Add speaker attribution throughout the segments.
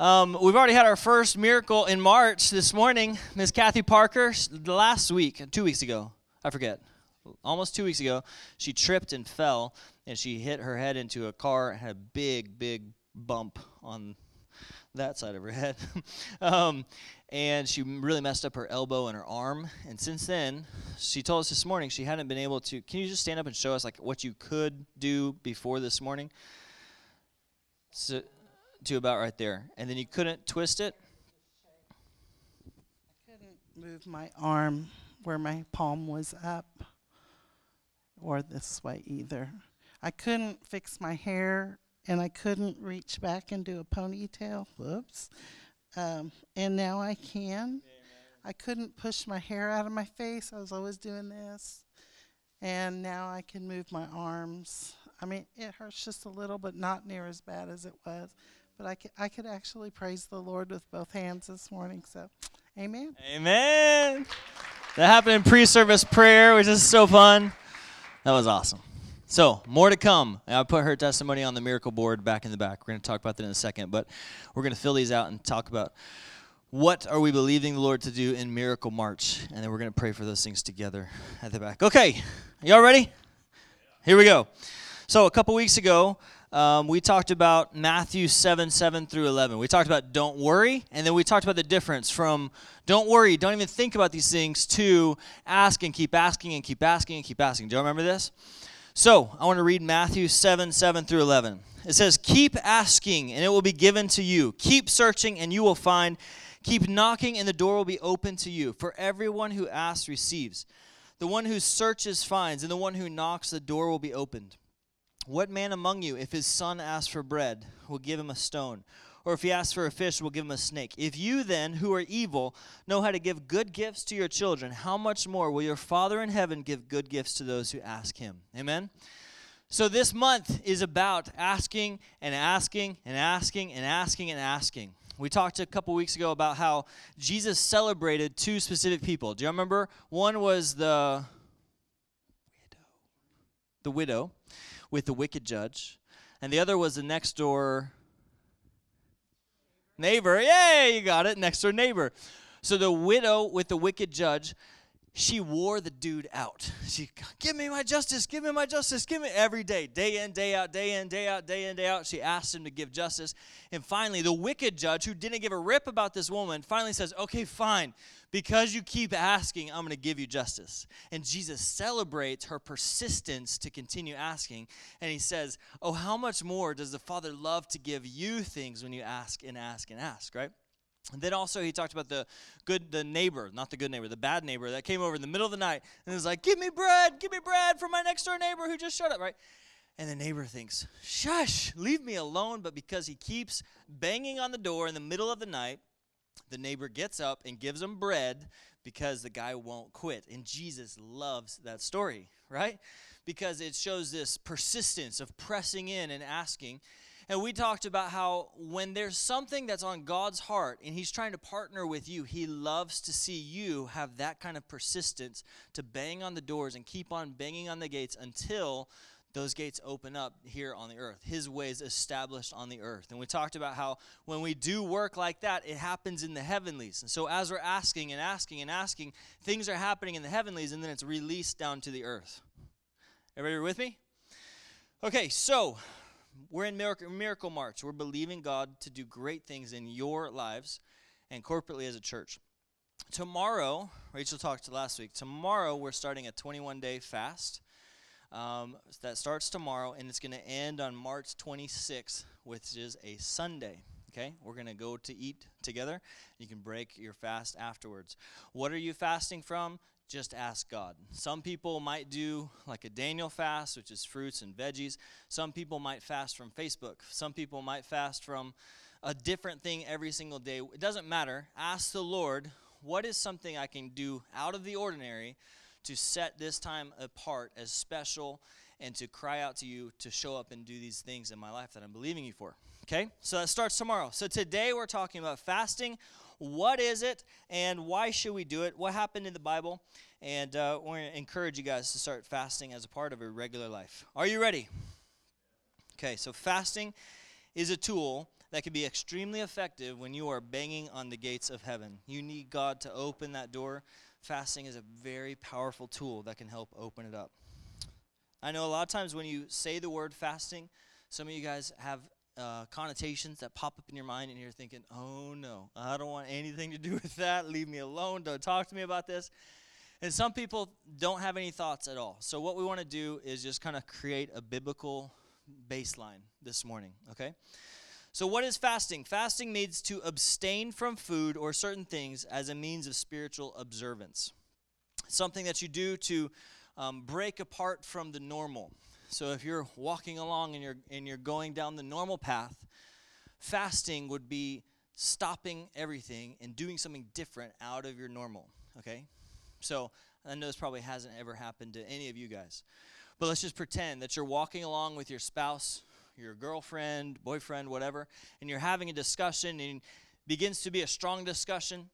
Speaker 1: Um, we've already had our first miracle in March this morning. Miss Kathy Parker, last week, two weeks ago, I forget, almost two weeks ago, she tripped and fell, and she hit her head into a car and had a big, big bump on that side of her head. um, and she really messed up her elbow and her arm. And since then, she told us this morning she hadn't been able to. Can you just stand up and show us like what you could do before this morning? So, to about right there, and then you couldn't twist it.
Speaker 2: I couldn't move my arm where my palm was up, or this way either. I couldn't fix my hair, and I couldn't reach back and do a ponytail. Whoops. Um, and now I can. I couldn't push my hair out of my face. I was always doing this. And now I can move my arms. I mean, it hurts just a little, but not near as bad as it was. But I could, I could actually praise the Lord with both hands this morning. So, amen.
Speaker 1: Amen. That happened in pre service prayer, which is so fun. That was awesome. So, more to come. I put her testimony on the miracle board back in the back. We're going to talk about that in a second, but we're going to fill these out and talk about what are we believing the Lord to do in Miracle March, and then we're going to pray for those things together at the back. Okay, y'all ready? Here we go. So, a couple weeks ago, um, we talked about Matthew 7 7 through 11. We talked about don't worry, and then we talked about the difference from don't worry, don't even think about these things, to ask and keep asking and keep asking and keep asking. Do you remember this? So, I want to read Matthew 7 7 through 11. It says, Keep asking, and it will be given to you. Keep searching, and you will find. Keep knocking, and the door will be open to you. For everyone who asks receives. The one who searches finds, and the one who knocks, the door will be opened. What man among you, if his son asks for bread, will give him a stone? Or if he asks for a fish, will give him a snake? If you then, who are evil, know how to give good gifts to your children, how much more will your Father in heaven give good gifts to those who ask him? Amen? So this month is about asking and asking and asking and asking and asking. We talked a couple weeks ago about how Jesus celebrated two specific people. Do you remember? One was the widow. The widow with the wicked judge, and the other was the next door neighbor. Yay, you got it, next door neighbor. So the widow with the wicked judge, she wore the dude out. She, give me my justice, give me my justice, give me every day, day in, day out, day in, day out, day in, day out. She asked him to give justice. And finally, the wicked judge, who didn't give a rip about this woman, finally says, okay, fine. Because you keep asking, I'm going to give you justice. And Jesus celebrates her persistence to continue asking. And he says, Oh, how much more does the Father love to give you things when you ask and ask and ask, right? And then also he talked about the good the neighbor, not the good neighbor, the bad neighbor that came over in the middle of the night and was like, "Give me bread, give me bread from my next door neighbor who just showed up," right? And the neighbor thinks, "Shush, leave me alone." But because he keeps banging on the door in the middle of the night, the neighbor gets up and gives him bread because the guy won't quit. And Jesus loves that story, right? Because it shows this persistence of pressing in and asking. And we talked about how when there's something that's on God's heart and He's trying to partner with you, He loves to see you have that kind of persistence to bang on the doors and keep on banging on the gates until those gates open up here on the earth. His ways established on the earth. And we talked about how when we do work like that, it happens in the heavenlies. And so as we're asking and asking and asking, things are happening in the heavenlies and then it's released down to the earth. Everybody with me? Okay, so we're in Miracle March. We're believing God to do great things in your lives and corporately as a church. Tomorrow, Rachel talked to last week, tomorrow we're starting a 21 day fast um, that starts tomorrow and it's going to end on March 26th, which is a Sunday. Okay, we're going to go to eat together. You can break your fast afterwards. What are you fasting from? Just ask God. Some people might do like a Daniel fast, which is fruits and veggies. Some people might fast from Facebook. Some people might fast from a different thing every single day. It doesn't matter. Ask the Lord, what is something I can do out of the ordinary to set this time apart as special and to cry out to you to show up and do these things in my life that I'm believing you for. Okay? So that starts tomorrow. So today we're talking about fasting. What is it and why should we do it? What happened in the Bible? And uh, we're going to encourage you guys to start fasting as a part of your regular life. Are you ready? Okay, so fasting is a tool that can be extremely effective when you are banging on the gates of heaven. You need God to open that door. Fasting is a very powerful tool that can help open it up. I know a lot of times when you say the word fasting, some of you guys have uh, connotations that pop up in your mind, and you're thinking, oh no, I don't want anything to do with that. Leave me alone. Don't talk to me about this. And some people don't have any thoughts at all. So, what we want to do is just kind of create a biblical baseline this morning, okay? So, what is fasting? Fasting means to abstain from food or certain things as a means of spiritual observance. Something that you do to um, break apart from the normal. So, if you're walking along and you're, and you're going down the normal path, fasting would be stopping everything and doing something different out of your normal, okay? So I know this probably hasn't ever happened to any of you guys. But let's just pretend that you're walking along with your spouse, your girlfriend, boyfriend, whatever, and you're having a discussion and begins to be a strong discussion.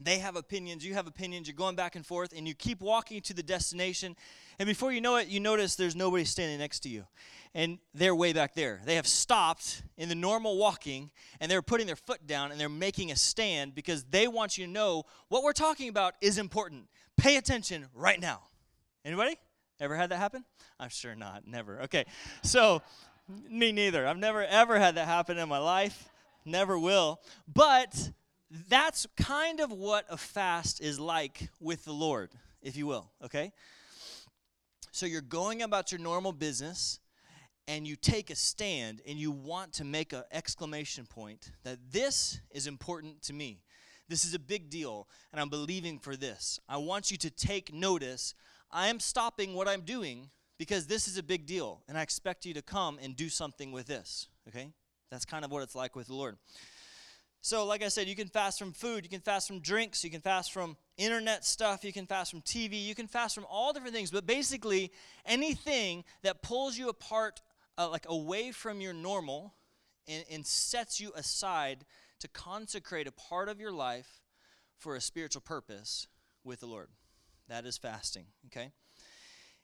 Speaker 1: They have opinions, you have opinions, you're going back and forth, and you keep walking to the destination. And before you know it, you notice there's nobody standing next to you. And they're way back there. They have stopped in the normal walking, and they're putting their foot down and they're making a stand because they want you to know what we're talking about is important. Pay attention right now. Anybody? Ever had that happen? I'm sure not. Never. Okay. So, me neither. I've never ever had that happen in my life. Never will. But that's kind of what a fast is like with the Lord, if you will, okay? So you're going about your normal business and you take a stand and you want to make an exclamation point that this is important to me. This is a big deal, and I'm believing for this. I want you to take notice. I am stopping what I'm doing because this is a big deal, and I expect you to come and do something with this. Okay? That's kind of what it's like with the Lord. So, like I said, you can fast from food, you can fast from drinks, you can fast from internet stuff, you can fast from TV, you can fast from all different things, but basically anything that pulls you apart, uh, like away from your normal, and, and sets you aside to consecrate a part of your life for a spiritual purpose with the Lord. That is fasting, okay?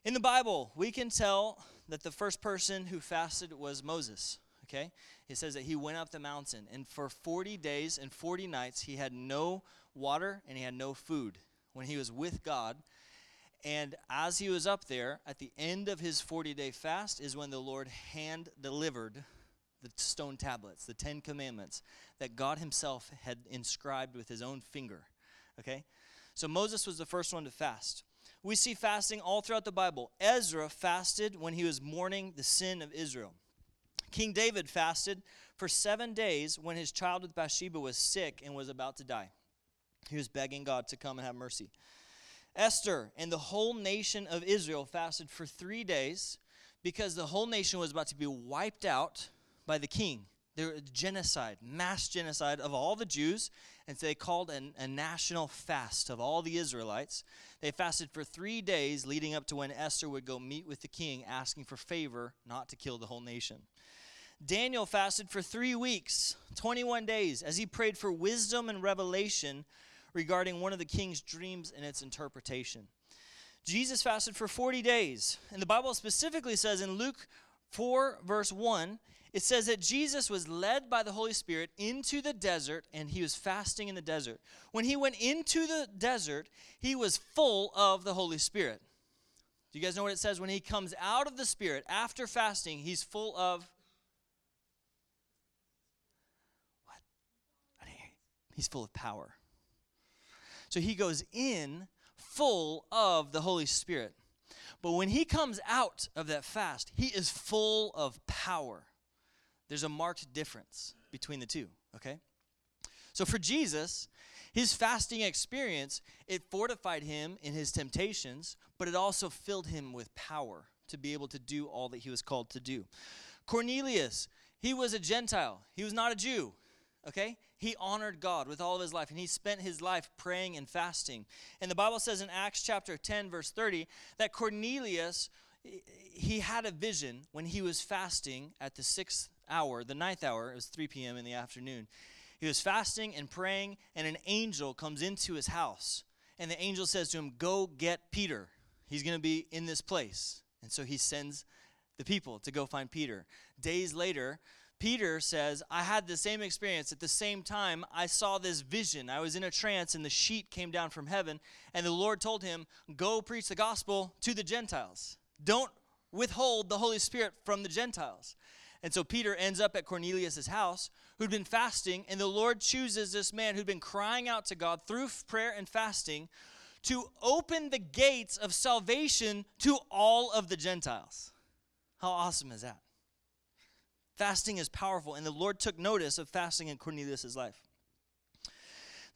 Speaker 1: In the Bible, we can tell that the first person who fasted was Moses, okay? It says that he went up the mountain, and for 40 days and 40 nights, he had no water and he had no food when he was with God. And as he was up there, at the end of his 40 day fast, is when the Lord hand delivered the stone tablets, the Ten Commandments that God Himself had inscribed with His own finger. Okay? So Moses was the first one to fast. We see fasting all throughout the Bible. Ezra fasted when he was mourning the sin of Israel. King David fasted for seven days when his child with Bathsheba was sick and was about to die. He was begging God to come and have mercy. Esther and the whole nation of Israel fasted for three days because the whole nation was about to be wiped out by the king. There was genocide, mass genocide of all the Jews, and so they called an, a national fast of all the Israelites. They fasted for three days leading up to when Esther would go meet with the king, asking for favor not to kill the whole nation. Daniel fasted for three weeks, 21 days, as he prayed for wisdom and revelation regarding one of the king's dreams and its interpretation. Jesus fasted for 40 days, and the Bible specifically says in Luke 4, verse 1, it says that Jesus was led by the Holy Spirit into the desert and he was fasting in the desert. When he went into the desert, he was full of the Holy Spirit. Do you guys know what it says? When he comes out of the Spirit after fasting, he's full of. What? I didn't hear you. He's full of power. So he goes in full of the Holy Spirit. But when he comes out of that fast, he is full of power. There's a marked difference between the two, okay? So for Jesus, his fasting experience, it fortified him in his temptations, but it also filled him with power to be able to do all that he was called to do. Cornelius, he was a Gentile. He was not a Jew. Okay? He honored God with all of his life and he spent his life praying and fasting. And the Bible says in Acts chapter 10 verse 30 that Cornelius he had a vision when he was fasting at the 6th hour, the ninth hour, it was 3 p.m. in the afternoon. He was fasting and praying, and an angel comes into his house. And the angel says to him, Go get Peter. He's going to be in this place. And so he sends the people to go find Peter. Days later, Peter says, I had the same experience. At the same time, I saw this vision. I was in a trance, and the sheet came down from heaven, and the Lord told him, Go preach the gospel to the Gentiles. Don't withhold the Holy Spirit from the Gentiles. And so Peter ends up at Cornelius' house, who'd been fasting, and the Lord chooses this man who'd been crying out to God through prayer and fasting to open the gates of salvation to all of the Gentiles. How awesome is that? Fasting is powerful, and the Lord took notice of fasting in Cornelius' life.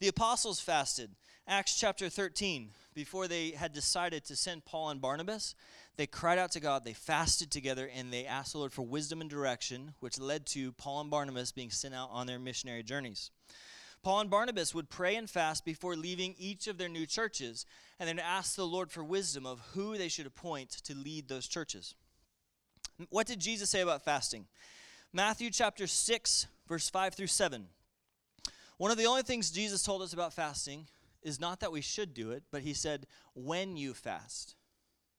Speaker 1: The apostles fasted. Acts chapter 13, before they had decided to send Paul and Barnabas, they cried out to God, they fasted together, and they asked the Lord for wisdom and direction, which led to Paul and Barnabas being sent out on their missionary journeys. Paul and Barnabas would pray and fast before leaving each of their new churches, and then ask the Lord for wisdom of who they should appoint to lead those churches. What did Jesus say about fasting? Matthew chapter 6, verse 5 through 7. One of the only things Jesus told us about fasting is not that we should do it, but he said, when you fast,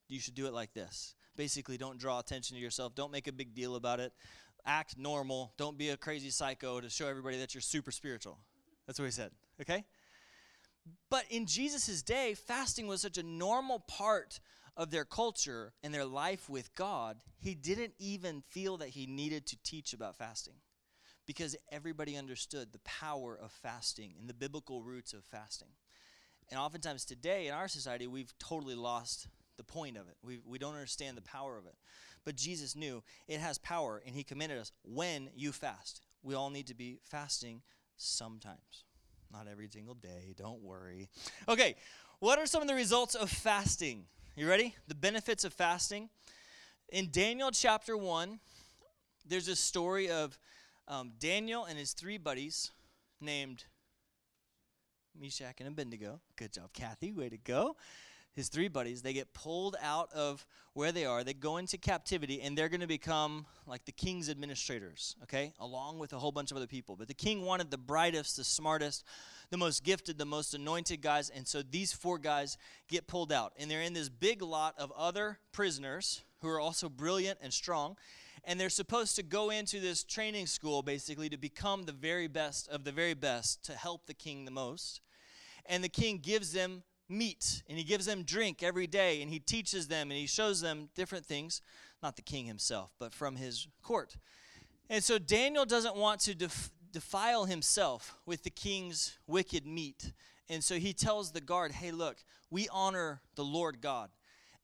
Speaker 1: you should do it like this. Basically, don't draw attention to yourself, don't make a big deal about it. Act normal, don't be a crazy psycho to show everybody that you're super spiritual. That's what he said, okay? But in Jesus' day, fasting was such a normal part of their culture and their life with God, he didn't even feel that he needed to teach about fasting because everybody understood the power of fasting and the biblical roots of fasting. And oftentimes today in our society, we've totally lost the point of it. We, we don't understand the power of it. But Jesus knew it has power, and he commanded us when you fast. We all need to be fasting sometimes. Not every single day, don't worry. Okay, what are some of the results of fasting? You ready? The benefits of fasting. In Daniel chapter 1, there's a story of um, Daniel and his three buddies named Meshach and Abednego. Good job, Kathy. Way to go. His three buddies, they get pulled out of where they are. They go into captivity, and they're going to become like the king's administrators, okay, along with a whole bunch of other people. But the king wanted the brightest, the smartest, the most gifted, the most anointed guys. And so these four guys get pulled out. And they're in this big lot of other prisoners who are also brilliant and strong. And they're supposed to go into this training school basically to become the very best of the very best to help the king the most. And the king gives them meat and he gives them drink every day and he teaches them and he shows them different things. Not the king himself, but from his court. And so Daniel doesn't want to def- defile himself with the king's wicked meat. And so he tells the guard, hey, look, we honor the Lord God.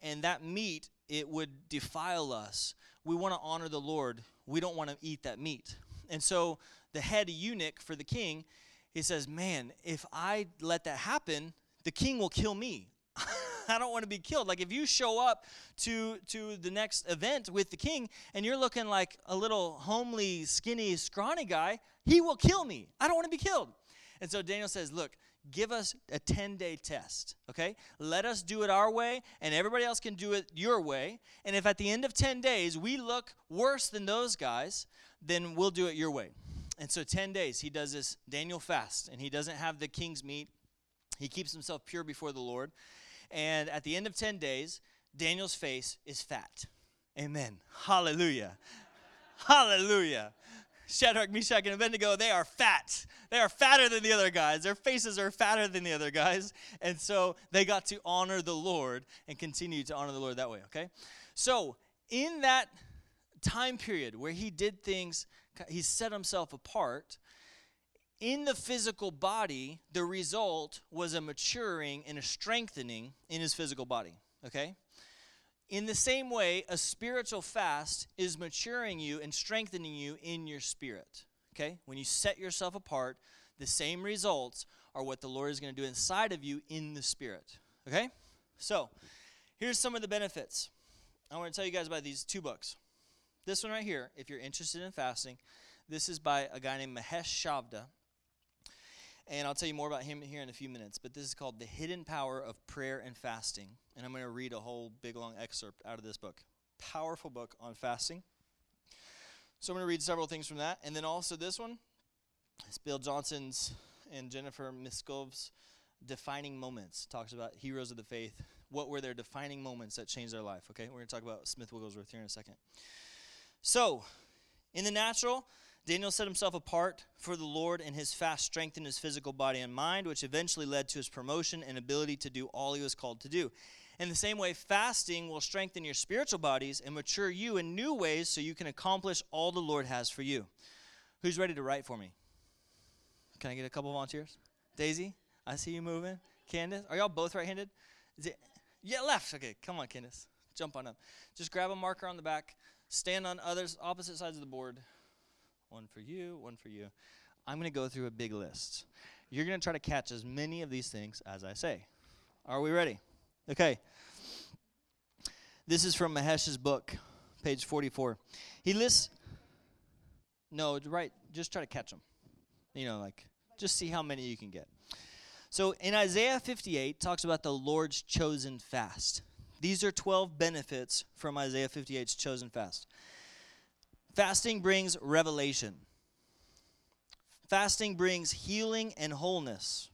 Speaker 1: And that meat, it would defile us. We want to honor the Lord. We don't want to eat that meat. And so the head eunuch for the king, he says, man, if I let that happen, the king will kill me. I don't want to be killed. Like if you show up to to the next event with the king and you're looking like a little homely, skinny, scrawny guy, he will kill me. I don't want to be killed. And so Daniel says, Look, give us a 10 day test, okay? Let us do it our way, and everybody else can do it your way. And if at the end of 10 days we look worse than those guys, then we'll do it your way. And so 10 days, he does this Daniel fast, and he doesn't have the king's meat. He keeps himself pure before the Lord. And at the end of 10 days, Daniel's face is fat. Amen. Hallelujah. Hallelujah. Shadrach, Meshach, and Abednego, they are fat. They are fatter than the other guys. Their faces are fatter than the other guys. And so they got to honor the Lord and continue to honor the Lord that way, okay? So, in that time period where he did things, he set himself apart, in the physical body, the result was a maturing and a strengthening in his physical body, okay? In the same way, a spiritual fast is maturing you and strengthening you in your spirit. Okay? When you set yourself apart, the same results are what the Lord is going to do inside of you in the spirit. Okay? So, here's some of the benefits. I want to tell you guys about these two books. This one right here, if you're interested in fasting, this is by a guy named Mahesh Chavda. And I'll tell you more about him here in a few minutes. But this is called The Hidden Power of Prayer and Fasting. And I'm going to read a whole big long excerpt out of this book. Powerful book on fasting. So I'm going to read several things from that. And then also this one. It's Bill Johnson's and Jennifer Miskov's Defining Moments. Talks about heroes of the faith. What were their defining moments that changed their life? Okay, we're going to talk about Smith Wigglesworth here in a second. So, in the natural, Daniel set himself apart for the Lord, and his fast strengthened his physical body and mind, which eventually led to his promotion and ability to do all he was called to do. In the same way, fasting will strengthen your spiritual bodies and mature you in new ways so you can accomplish all the Lord has for you. Who's ready to write for me? Can I get a couple volunteers? Daisy, I see you moving. Candace, are y'all both right handed? Yeah, left. Okay, come on, Candace. Jump on up. Just grab a marker on the back. Stand on others opposite sides of the board. One for you, one for you. I'm going to go through a big list. You're going to try to catch as many of these things as I say. Are we ready? Okay. This is from Mahesh's book, page 44. He lists. No, right. Just try to catch them. You know, like, just see how many you can get. So in Isaiah 58, talks about the Lord's chosen fast. These are 12 benefits from Isaiah 58's chosen fast. Fasting brings revelation. Fasting brings healing and wholeness.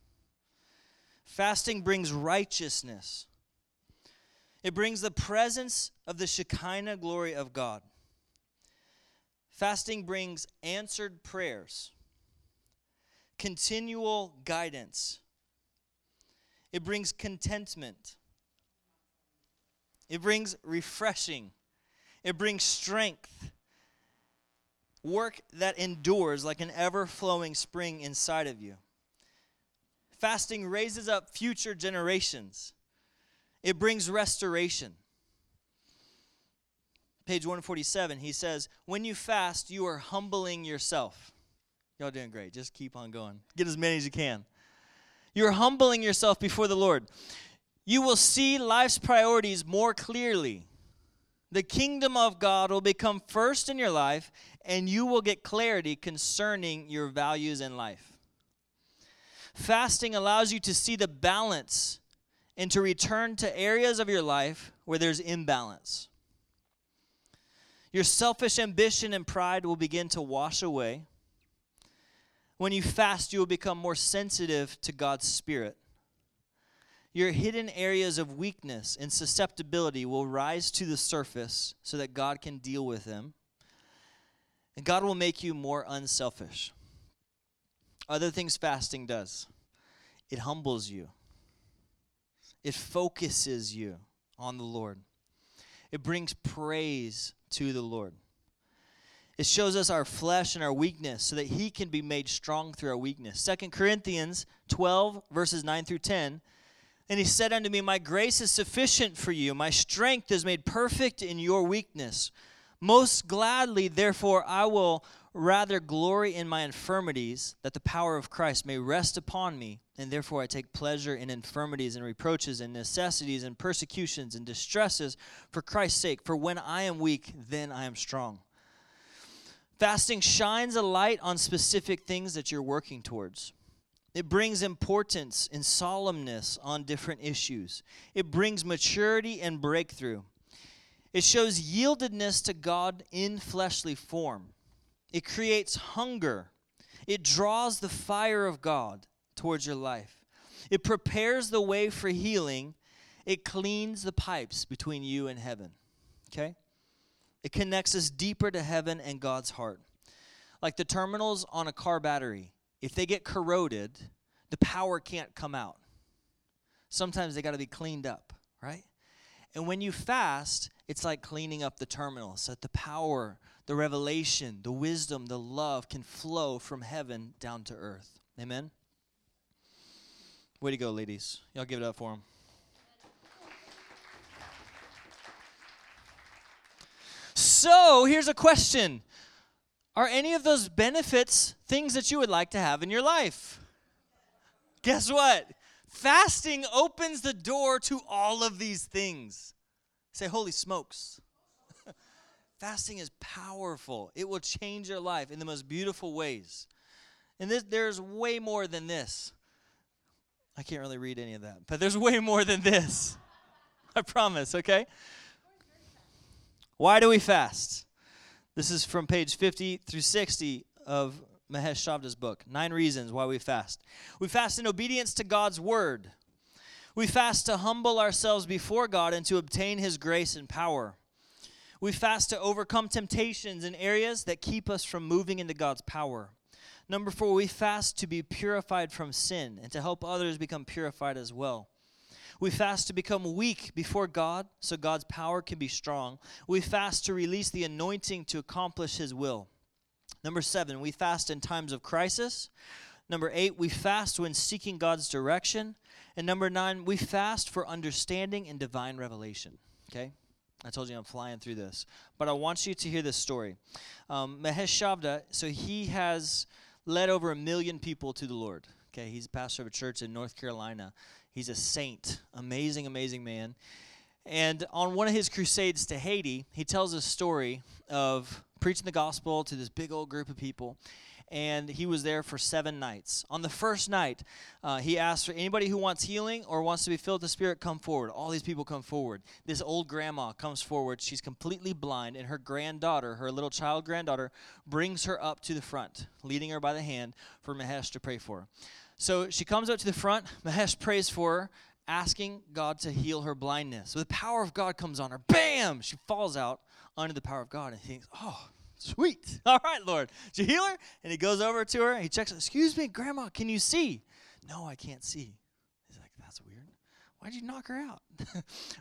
Speaker 1: Fasting brings righteousness. It brings the presence of the Shekinah glory of God. Fasting brings answered prayers, continual guidance. It brings contentment. It brings refreshing. It brings strength. Work that endures like an ever flowing spring inside of you. Fasting raises up future generations. It brings restoration. Page 147, he says, When you fast, you are humbling yourself. Y'all doing great. Just keep on going. Get as many as you can. You're humbling yourself before the Lord. You will see life's priorities more clearly. The kingdom of God will become first in your life, and you will get clarity concerning your values in life. Fasting allows you to see the balance and to return to areas of your life where there's imbalance. Your selfish ambition and pride will begin to wash away. When you fast, you will become more sensitive to God's Spirit. Your hidden areas of weakness and susceptibility will rise to the surface so that God can deal with them. And God will make you more unselfish. Other things fasting does it humbles you it focuses you on the Lord. It brings praise to the Lord. It shows us our flesh and our weakness so that he can be made strong through our weakness. Second Corinthians 12, verses 9 through 10. And he said unto me, My grace is sufficient for you. My strength is made perfect in your weakness. Most gladly, therefore, I will rather glory in my infirmities, that the power of Christ may rest upon me. And therefore I take pleasure in infirmities and reproaches and necessities and persecutions and distresses for Christ's sake. For when I am weak, then I am strong. Fasting shines a light on specific things that you're working towards. It brings importance and solemnness on different issues. It brings maturity and breakthrough. It shows yieldedness to God in fleshly form. It creates hunger. It draws the fire of God towards your life. It prepares the way for healing. It cleans the pipes between you and heaven. Okay? It connects us deeper to heaven and God's heart. Like the terminals on a car battery, if they get corroded, the power can't come out. Sometimes they got to be cleaned up, right? And when you fast, it's like cleaning up the terminal so that the power the revelation, the wisdom, the love can flow from heaven down to earth. Amen? Way to go, ladies. Y'all give it up for them. So, here's a question Are any of those benefits things that you would like to have in your life? Guess what? Fasting opens the door to all of these things. Say, holy smokes. Fasting is powerful. It will change your life in the most beautiful ways. And this, there's way more than this. I can't really read any of that, but there's way more than this. I promise, okay? Why do we fast? This is from page 50 through 60 of Mahesh Chavda's book. Nine reasons why we fast. We fast in obedience to God's word. We fast to humble ourselves before God and to obtain his grace and power. We fast to overcome temptations in areas that keep us from moving into God's power. Number four, we fast to be purified from sin and to help others become purified as well. We fast to become weak before God so God's power can be strong. We fast to release the anointing to accomplish His will. Number seven, we fast in times of crisis. Number eight, we fast when seeking God's direction. And number nine, we fast for understanding and divine revelation. Okay? I told you I'm flying through this. But I want you to hear this story. Um, Mahesh Chavda, so he has led over a million people to the Lord. Okay, he's a pastor of a church in North Carolina. He's a saint, amazing, amazing man. And on one of his crusades to Haiti, he tells a story of preaching the gospel to this big old group of people and he was there for seven nights. On the first night, uh, he asked for anybody who wants healing or wants to be filled with the Spirit, come forward. All these people come forward. This old grandma comes forward. She's completely blind, and her granddaughter, her little child granddaughter, brings her up to the front, leading her by the hand for Mahesh to pray for her. So she comes up to the front. Mahesh prays for her, asking God to heal her blindness. So the power of God comes on her. Bam! She falls out under the power of God and thinks, oh, Sweet. All right, Lord. Did you heal her? And he goes over to her. and He checks. Excuse me, Grandma. Can you see? No, I can't see. He's like, that's weird. Why'd you knock her out?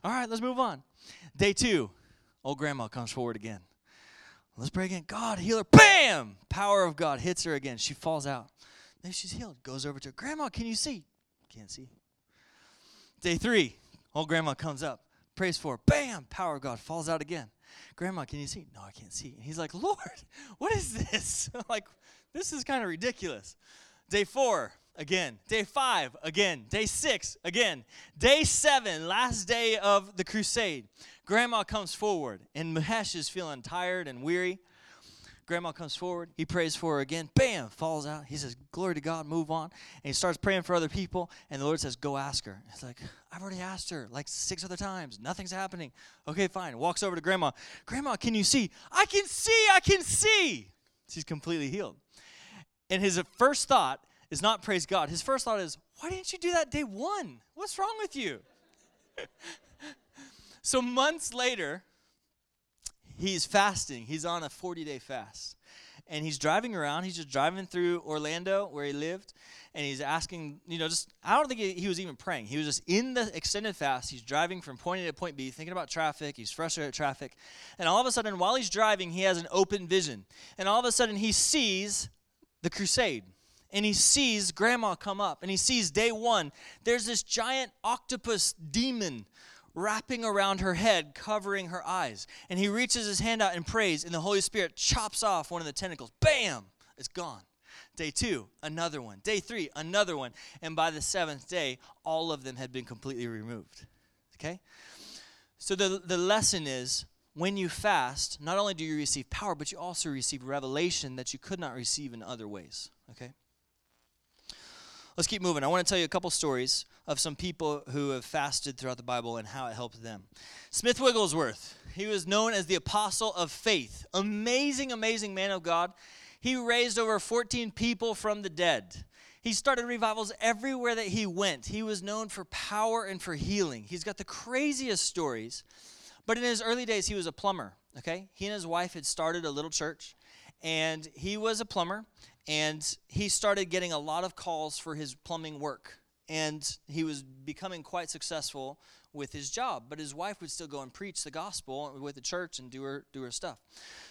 Speaker 1: All right, let's move on. Day two. Old Grandma comes forward again. Let's pray again. God, heal her. Bam! Power of God hits her again. She falls out. Then she's healed. Goes over to her. Grandma, can you see? Can't see. Day three. Old Grandma comes up. Prays for her. Bam! Power of God falls out again. Grandma, can you see? No, I can't see. And he's like, Lord, what is this? like, this is kind of ridiculous. Day four, again. Day five, again. Day six, again. Day seven, last day of the crusade. Grandma comes forward, and Mahesh is feeling tired and weary. Grandma comes forward. He prays for her again. Bam, falls out. He says, Glory to God, move on. And he starts praying for other people. And the Lord says, Go ask her. It's like, I've already asked her like six other times. Nothing's happening. Okay, fine. Walks over to Grandma. Grandma, can you see? I can see. I can see. She's completely healed. And his first thought is not praise God. His first thought is, Why didn't you do that day one? What's wrong with you? so months later, he's fasting. He's on a 40 day fast. And he's driving around. He's just driving through Orlando where he lived. And he's asking, you know, just, I don't think he, was even praying. He was just in the extended fast. He's driving from point A to point B, thinking about traffic. He's frustrated at traffic. And all of a sudden, while he's driving, he has an open vision. And all of a sudden, he sees the crusade and he sees grandma come up and he sees day one there's this giant octopus demon wrapping around her head, covering her eyes. And he reaches his hand out and prays, and the Holy Spirit chops off one of the tentacles. Bam! It's gone. Day two, another one. Day three, another one. And by the seventh day, all of them had been completely removed. Okay? So the, the lesson is when you fast, not only do you receive power, but you also receive revelation that you could not receive in other ways. Okay? Let's keep moving. I want to tell you a couple stories of some people who have fasted throughout the Bible and how it helped them. Smith Wigglesworth, he was known as the apostle of faith. Amazing, amazing man of God. He raised over 14 people from the dead. He started revivals everywhere that he went. He was known for power and for healing. He's got the craziest stories. But in his early days, he was a plumber, okay? He and his wife had started a little church, and he was a plumber, and he started getting a lot of calls for his plumbing work and he was becoming quite successful with his job but his wife would still go and preach the gospel with the church and do her do her stuff.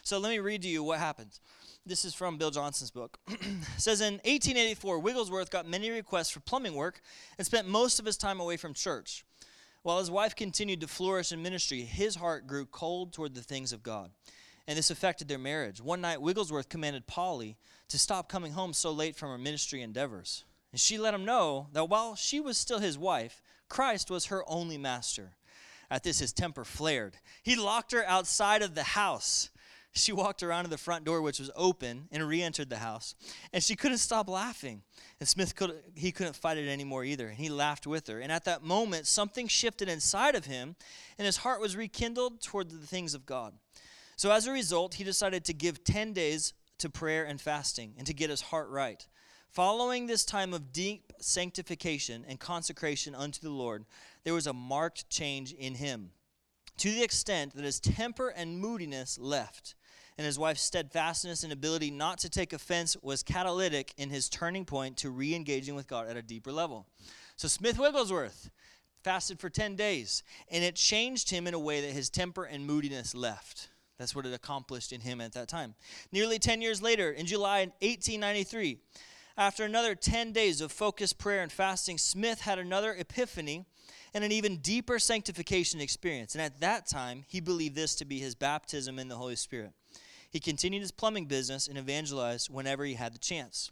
Speaker 1: So let me read to you what happened. This is from bill johnson's book. Says in 1884 wigglesworth got many requests for plumbing work and spent most of his time away from church. While his wife continued to flourish in ministry his heart grew cold toward the things of god and this affected their marriage. One night, Wigglesworth commanded Polly to stop coming home so late from her ministry endeavors. And she let him know that while she was still his wife, Christ was her only master. At this, his temper flared. He locked her outside of the house. She walked around to the front door, which was open, and re entered the house. And she couldn't stop laughing. And Smith could, he couldn't fight it anymore either. And he laughed with her. And at that moment, something shifted inside of him, and his heart was rekindled toward the things of God. So as a result, he decided to give 10 days to prayer and fasting and to get his heart right. Following this time of deep sanctification and consecration unto the Lord, there was a marked change in him. to the extent that his temper and moodiness left. And his wife's steadfastness and ability not to take offense was catalytic in his turning point to re engaging with God at a deeper level. So, Smith Wigglesworth fasted for 10 days, and it changed him in a way that his temper and moodiness left. That's what it accomplished in him at that time. Nearly 10 years later, in July 1893, after another 10 days of focused prayer and fasting, Smith had another epiphany and an even deeper sanctification experience. And at that time, he believed this to be his baptism in the Holy Spirit. He continued his plumbing business and evangelized whenever he had the chance.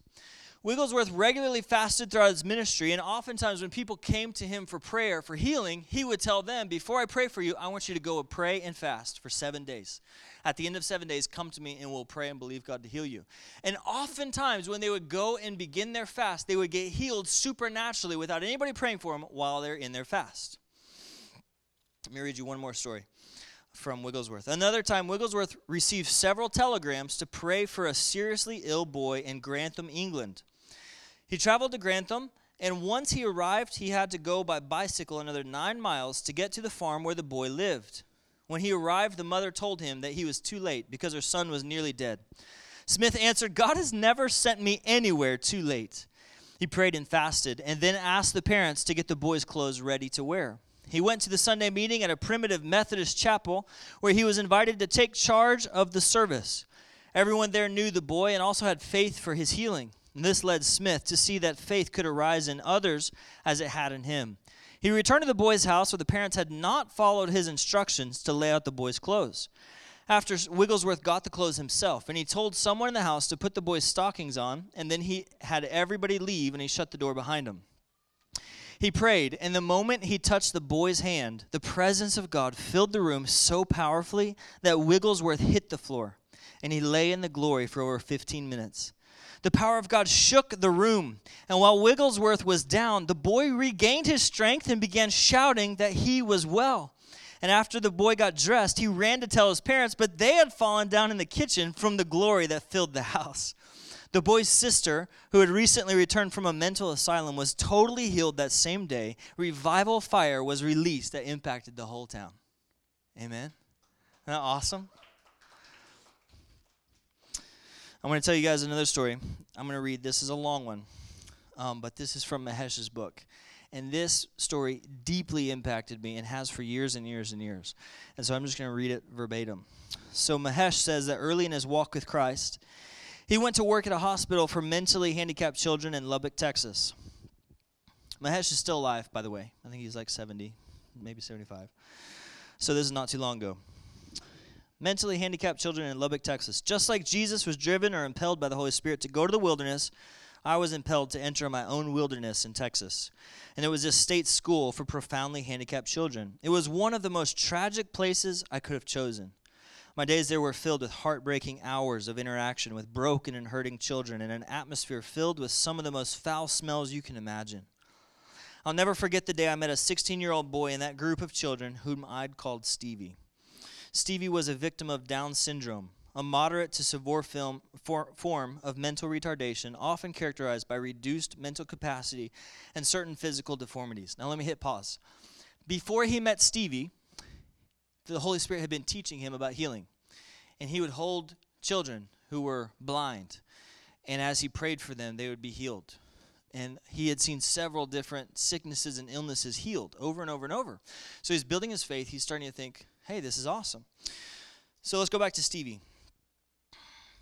Speaker 1: Wigglesworth regularly fasted throughout his ministry, and oftentimes when people came to him for prayer, for healing, he would tell them, Before I pray for you, I want you to go and pray and fast for seven days. At the end of seven days, come to me and we'll pray and believe God to heal you. And oftentimes, when they would go and begin their fast, they would get healed supernaturally without anybody praying for them while they're in their fast. Let me read you one more story from Wigglesworth. Another time, Wigglesworth received several telegrams to pray for a seriously ill boy in Grantham, England. He traveled to Grantham, and once he arrived, he had to go by bicycle another nine miles to get to the farm where the boy lived. When he arrived, the mother told him that he was too late because her son was nearly dead. Smith answered, God has never sent me anywhere too late. He prayed and fasted, and then asked the parents to get the boy's clothes ready to wear. He went to the Sunday meeting at a primitive Methodist chapel where he was invited to take charge of the service. Everyone there knew the boy and also had faith for his healing. And this led Smith to see that faith could arise in others as it had in him. He returned to the boy's house where the parents had not followed his instructions to lay out the boy's clothes. After Wigglesworth got the clothes himself, and he told someone in the house to put the boy's stockings on, and then he had everybody leave and he shut the door behind him. He prayed, and the moment he touched the boy's hand, the presence of God filled the room so powerfully that Wigglesworth hit the floor, and he lay in the glory for over 15 minutes. The power of God shook the room, and while Wigglesworth was down, the boy regained his strength and began shouting that he was well. And after the boy got dressed, he ran to tell his parents, but they had fallen down in the kitchen from the glory that filled the house. The boy's sister, who had recently returned from a mental asylum, was totally healed that same day. Revival fire was released that impacted the whole town. Amen. Isn't that awesome? I'm going to tell you guys another story. I'm going to read. This is a long one, um, but this is from Mahesh's book. And this story deeply impacted me and has for years and years and years. And so I'm just going to read it verbatim. So Mahesh says that early in his walk with Christ, he went to work at a hospital for mentally handicapped children in Lubbock, Texas. Mahesh is still alive, by the way. I think he's like 70, maybe 75. So this is not too long ago. Mentally handicapped children in Lubbock, Texas. Just like Jesus was driven or impelled by the Holy Spirit to go to the wilderness, I was impelled to enter my own wilderness in Texas. And it was a state school for profoundly handicapped children. It was one of the most tragic places I could have chosen. My days there were filled with heartbreaking hours of interaction with broken and hurting children in an atmosphere filled with some of the most foul smells you can imagine. I'll never forget the day I met a 16 year old boy in that group of children whom I'd called Stevie. Stevie was a victim of Down syndrome, a moderate to severe film, for, form of mental retardation, often characterized by reduced mental capacity and certain physical deformities. Now, let me hit pause. Before he met Stevie, the Holy Spirit had been teaching him about healing. And he would hold children who were blind, and as he prayed for them, they would be healed. And he had seen several different sicknesses and illnesses healed over and over and over. So he's building his faith. He's starting to think, hey, this is awesome. So let's go back to Stevie.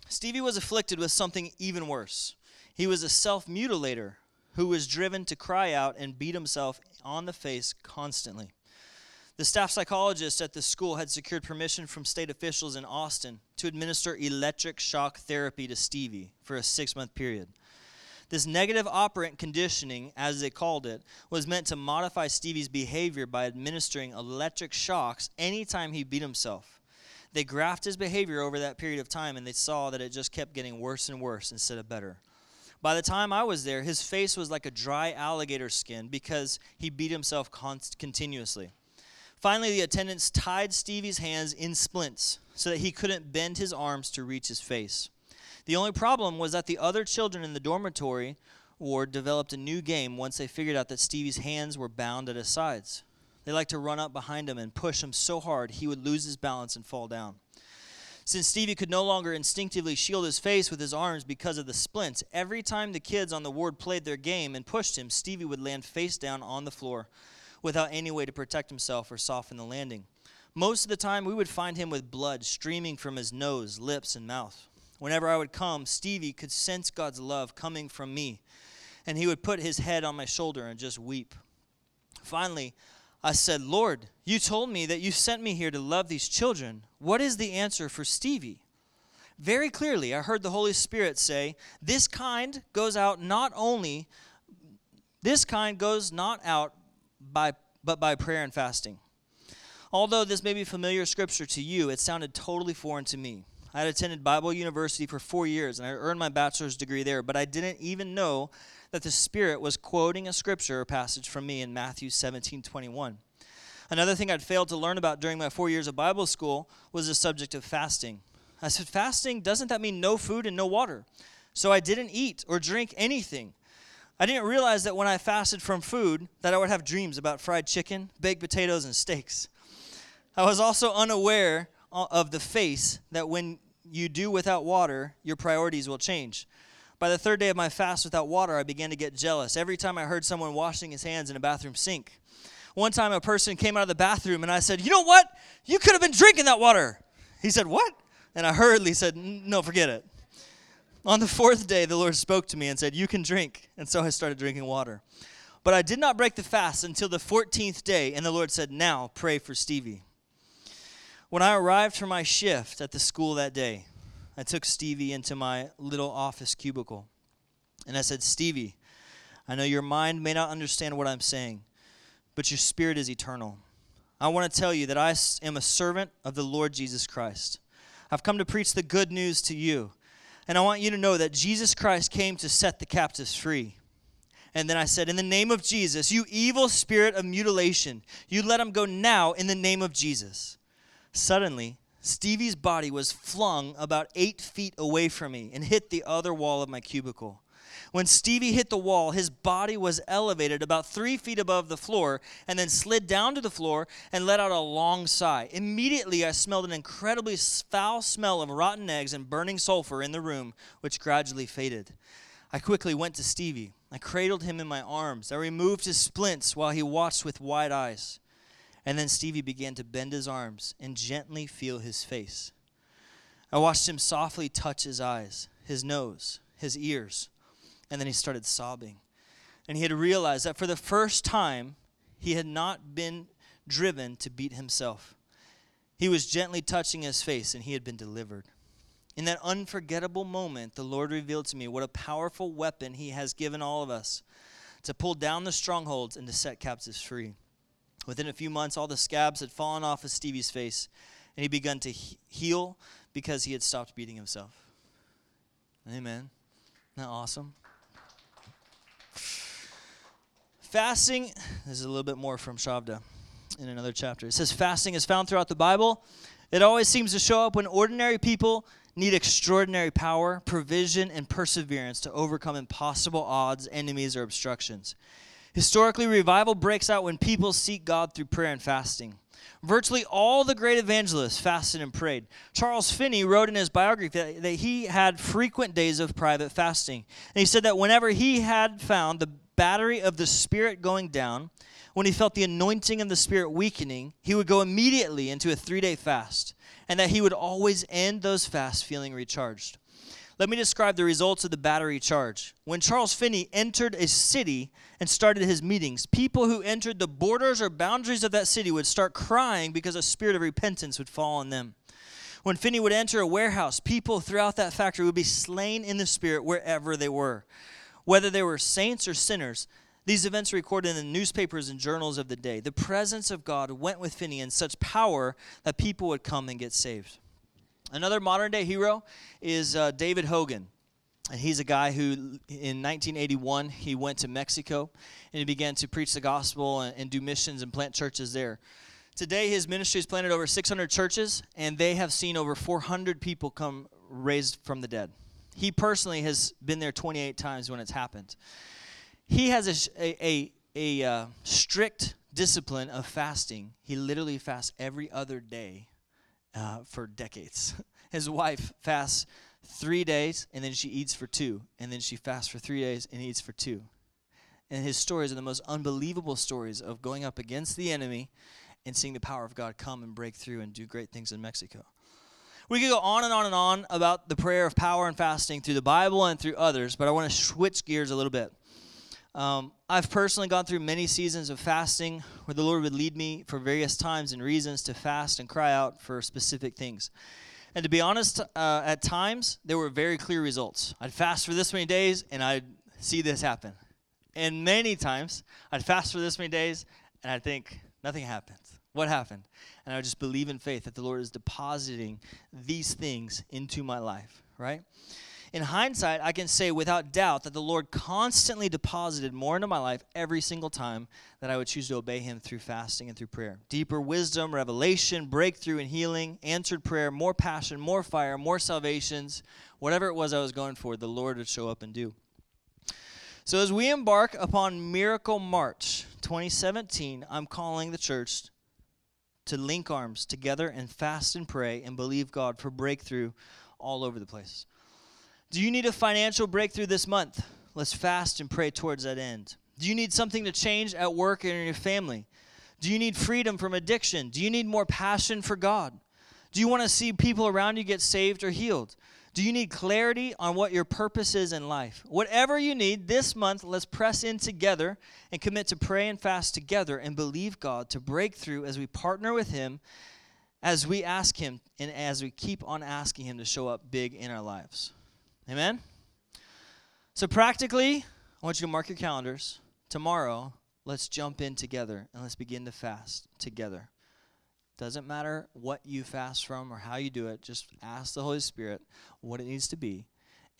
Speaker 1: Stevie was afflicted with something even worse. He was a self mutilator who was driven to cry out and beat himself on the face constantly. The staff psychologist at the school had secured permission from state officials in Austin to administer electric shock therapy to Stevie for a six month period. This negative operant conditioning, as they called it, was meant to modify Stevie's behavior by administering electric shocks anytime he beat himself. They graphed his behavior over that period of time and they saw that it just kept getting worse and worse instead of better. By the time I was there, his face was like a dry alligator skin because he beat himself const- continuously. Finally, the attendants tied Stevie's hands in splints so that he couldn't bend his arms to reach his face. The only problem was that the other children in the dormitory ward developed a new game once they figured out that Stevie's hands were bound at his sides. They liked to run up behind him and push him so hard he would lose his balance and fall down. Since Stevie could no longer instinctively shield his face with his arms because of the splints, every time the kids on the ward played their game and pushed him, Stevie would land face down on the floor without any way to protect himself or soften the landing. Most of the time, we would find him with blood streaming from his nose, lips, and mouth. Whenever I would come, Stevie could sense God's love coming from me, and he would put his head on my shoulder and just weep. Finally, I said, Lord, you told me that you sent me here to love these children. What is the answer for Stevie? Very clearly, I heard the Holy Spirit say, This kind goes out not only, this kind goes not out by, but by prayer and fasting. Although this may be familiar scripture to you, it sounded totally foreign to me. I had attended Bible University for four years and I earned my bachelor's degree there, but I didn't even know that the Spirit was quoting a scripture or passage from me in Matthew 17 21. Another thing I'd failed to learn about during my four years of Bible school was the subject of fasting. I said, Fasting, doesn't that mean no food and no water? So I didn't eat or drink anything. I didn't realize that when I fasted from food that I would have dreams about fried chicken, baked potatoes, and steaks. I was also unaware of the face that when you do without water, your priorities will change. By the third day of my fast without water, I began to get jealous every time I heard someone washing his hands in a bathroom sink. One time, a person came out of the bathroom and I said, You know what? You could have been drinking that water. He said, What? And I hurriedly said, No, forget it. On the fourth day, the Lord spoke to me and said, You can drink. And so I started drinking water. But I did not break the fast until the 14th day, and the Lord said, Now pray for Stevie. When I arrived for my shift at the school that day, I took Stevie into my little office cubicle. And I said, Stevie, I know your mind may not understand what I'm saying, but your spirit is eternal. I want to tell you that I am a servant of the Lord Jesus Christ. I've come to preach the good news to you. And I want you to know that Jesus Christ came to set the captives free. And then I said, In the name of Jesus, you evil spirit of mutilation, you let him go now in the name of Jesus. Suddenly, Stevie's body was flung about eight feet away from me and hit the other wall of my cubicle. When Stevie hit the wall, his body was elevated about three feet above the floor and then slid down to the floor and let out a long sigh. Immediately, I smelled an incredibly foul smell of rotten eggs and burning sulfur in the room, which gradually faded. I quickly went to Stevie. I cradled him in my arms. I removed his splints while he watched with wide eyes. And then Stevie began to bend his arms and gently feel his face. I watched him softly touch his eyes, his nose, his ears, and then he started sobbing. And he had realized that for the first time, he had not been driven to beat himself. He was gently touching his face, and he had been delivered. In that unforgettable moment, the Lord revealed to me what a powerful weapon He has given all of us to pull down the strongholds and to set captives free. Within a few months, all the scabs had fallen off of Stevie's face, and he begun to heal because he had stopped beating himself. Amen. Isn't that awesome? Fasting, this is a little bit more from Chavda in another chapter. It says, Fasting is found throughout the Bible. It always seems to show up when ordinary people need extraordinary power, provision, and perseverance to overcome impossible odds, enemies, or obstructions. Historically, revival breaks out when people seek God through prayer and fasting. Virtually all the great evangelists fasted and prayed. Charles Finney wrote in his biography that, that he had frequent days of private fasting. And he said that whenever he had found the battery of the Spirit going down, when he felt the anointing of the Spirit weakening, he would go immediately into a three day fast, and that he would always end those fasts feeling recharged. Let me describe the results of the battery charge. When Charles Finney entered a city and started his meetings, people who entered the borders or boundaries of that city would start crying because a spirit of repentance would fall on them. When Finney would enter a warehouse, people throughout that factory would be slain in the spirit wherever they were. Whether they were saints or sinners, these events recorded in the newspapers and journals of the day. The presence of God went with Finney in such power that people would come and get saved. Another modern day hero is uh, David Hogan. And he's a guy who, in 1981, he went to Mexico and he began to preach the gospel and, and do missions and plant churches there. Today, his ministry has planted over 600 churches, and they have seen over 400 people come raised from the dead. He personally has been there 28 times when it's happened. He has a, a, a, a uh, strict discipline of fasting. He literally fasts every other day uh, for decades. His wife fasts three days and then she eats for two, and then she fasts for three days and eats for two. And his stories are the most unbelievable stories of going up against the enemy and seeing the power of God come and break through and do great things in Mexico. We could go on and on and on about the prayer of power and fasting through the Bible and through others, but I want to switch gears a little bit. Um, I've personally gone through many seasons of fasting where the Lord would lead me for various times and reasons to fast and cry out for specific things. And to be honest, uh, at times there were very clear results. I'd fast for this many days and I'd see this happen. And many times I'd fast for this many days and I'd think, nothing happens. What happened? And I would just believe in faith that the Lord is depositing these things into my life, right? In hindsight, I can say without doubt that the Lord constantly deposited more into my life every single time that I would choose to obey Him through fasting and through prayer. Deeper wisdom, revelation, breakthrough and healing, answered prayer, more passion, more fire, more salvations, whatever it was I was going for, the Lord would show up and do. So, as we embark upon Miracle March 2017, I'm calling the church to link arms together and fast and pray and believe God for breakthrough all over the place. Do you need a financial breakthrough this month? Let's fast and pray towards that end. Do you need something to change at work and in your family? Do you need freedom from addiction? Do you need more passion for God? Do you want to see people around you get saved or healed? Do you need clarity on what your purpose is in life? Whatever you need this month, let's press in together and commit to pray and fast together and believe God to break through as we partner with Him, as we ask Him, and as we keep on asking Him to show up big in our lives. Amen? So, practically, I want you to mark your calendars. Tomorrow, let's jump in together and let's begin to fast together. Doesn't matter what you fast from or how you do it, just ask the Holy Spirit what it needs to be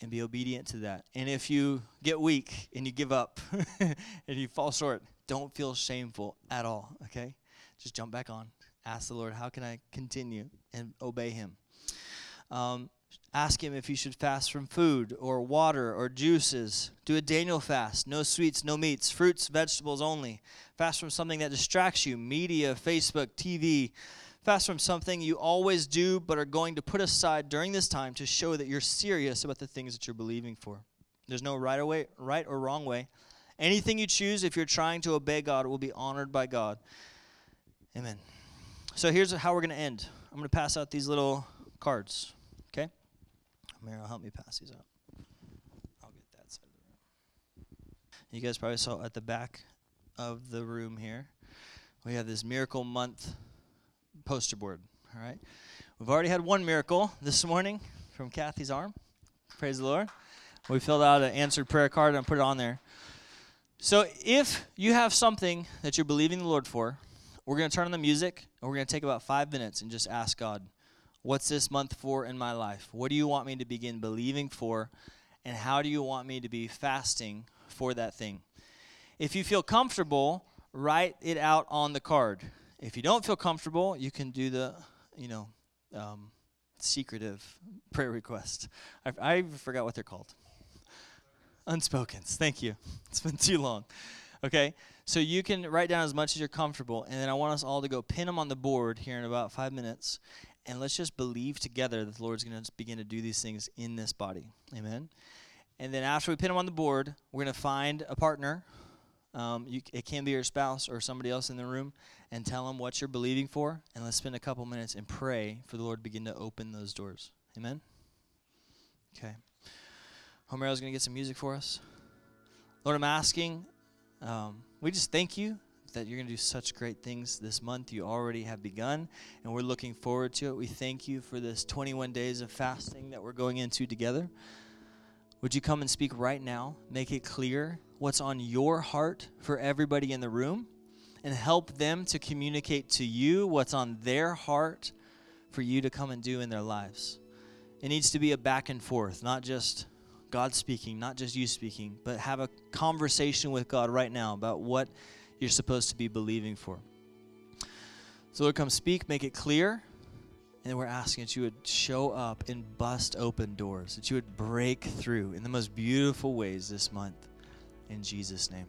Speaker 1: and be obedient to that. And if you get weak and you give up and you fall short, don't feel shameful at all, okay? Just jump back on. Ask the Lord, how can I continue and obey Him? Um, ask Him if you should fast from food or water or juices. Do a Daniel fast. No sweets, no meats, fruits, vegetables only. Fast from something that distracts you media, Facebook, TV. Fast from something you always do but are going to put aside during this time to show that you're serious about the things that you're believing for. There's no right, away, right or wrong way. Anything you choose, if you're trying to obey God, will be honored by God. Amen. So here's how we're going to end. I'm going to pass out these little cards. Okay? Help me pass these out. I'll get that side of the room. You guys probably saw at the back of the room here. We have this miracle month poster board. All right. We've already had one miracle this morning from Kathy's arm. Praise the Lord. We filled out an answered prayer card and put it on there. So if you have something that you're believing the Lord for, we're going to turn on the music and we're going to take about five minutes and just ask God, what's this month for in my life? What do you want me to begin believing for? And how do you want me to be fasting for that thing? If you feel comfortable, write it out on the card. If you don't feel comfortable, you can do the, you know, um, secretive prayer request. I, I forgot what they're called. Unspokens. Thank you. It's been too long. Okay, so you can write down as much as you're comfortable, and then I want us all to go pin them on the board here in about five minutes, and let's just believe together that the Lord's going to begin to do these things in this body. Amen. And then after we pin them on the board, we're going to find a partner um, you, it can be your spouse or somebody else in the room, and tell them what you're believing for, and let's spend a couple minutes and pray for the Lord to begin to open those doors. Amen? Okay. Homero's going to get some music for us. Lord, I'm asking, um, we just thank you that you're going to do such great things this month. You already have begun, and we're looking forward to it. We thank you for this 21 days of fasting that we're going into together. Would you come and speak right now? Make it clear what's on your heart for everybody in the room and help them to communicate to you what's on their heart for you to come and do in their lives. It needs to be a back and forth, not just God speaking, not just you speaking, but have a conversation with God right now about what you're supposed to be believing for. So, Lord, come speak, make it clear. And we're asking that you would show up and bust open doors, that you would break through in the most beautiful ways this month. In Jesus' name.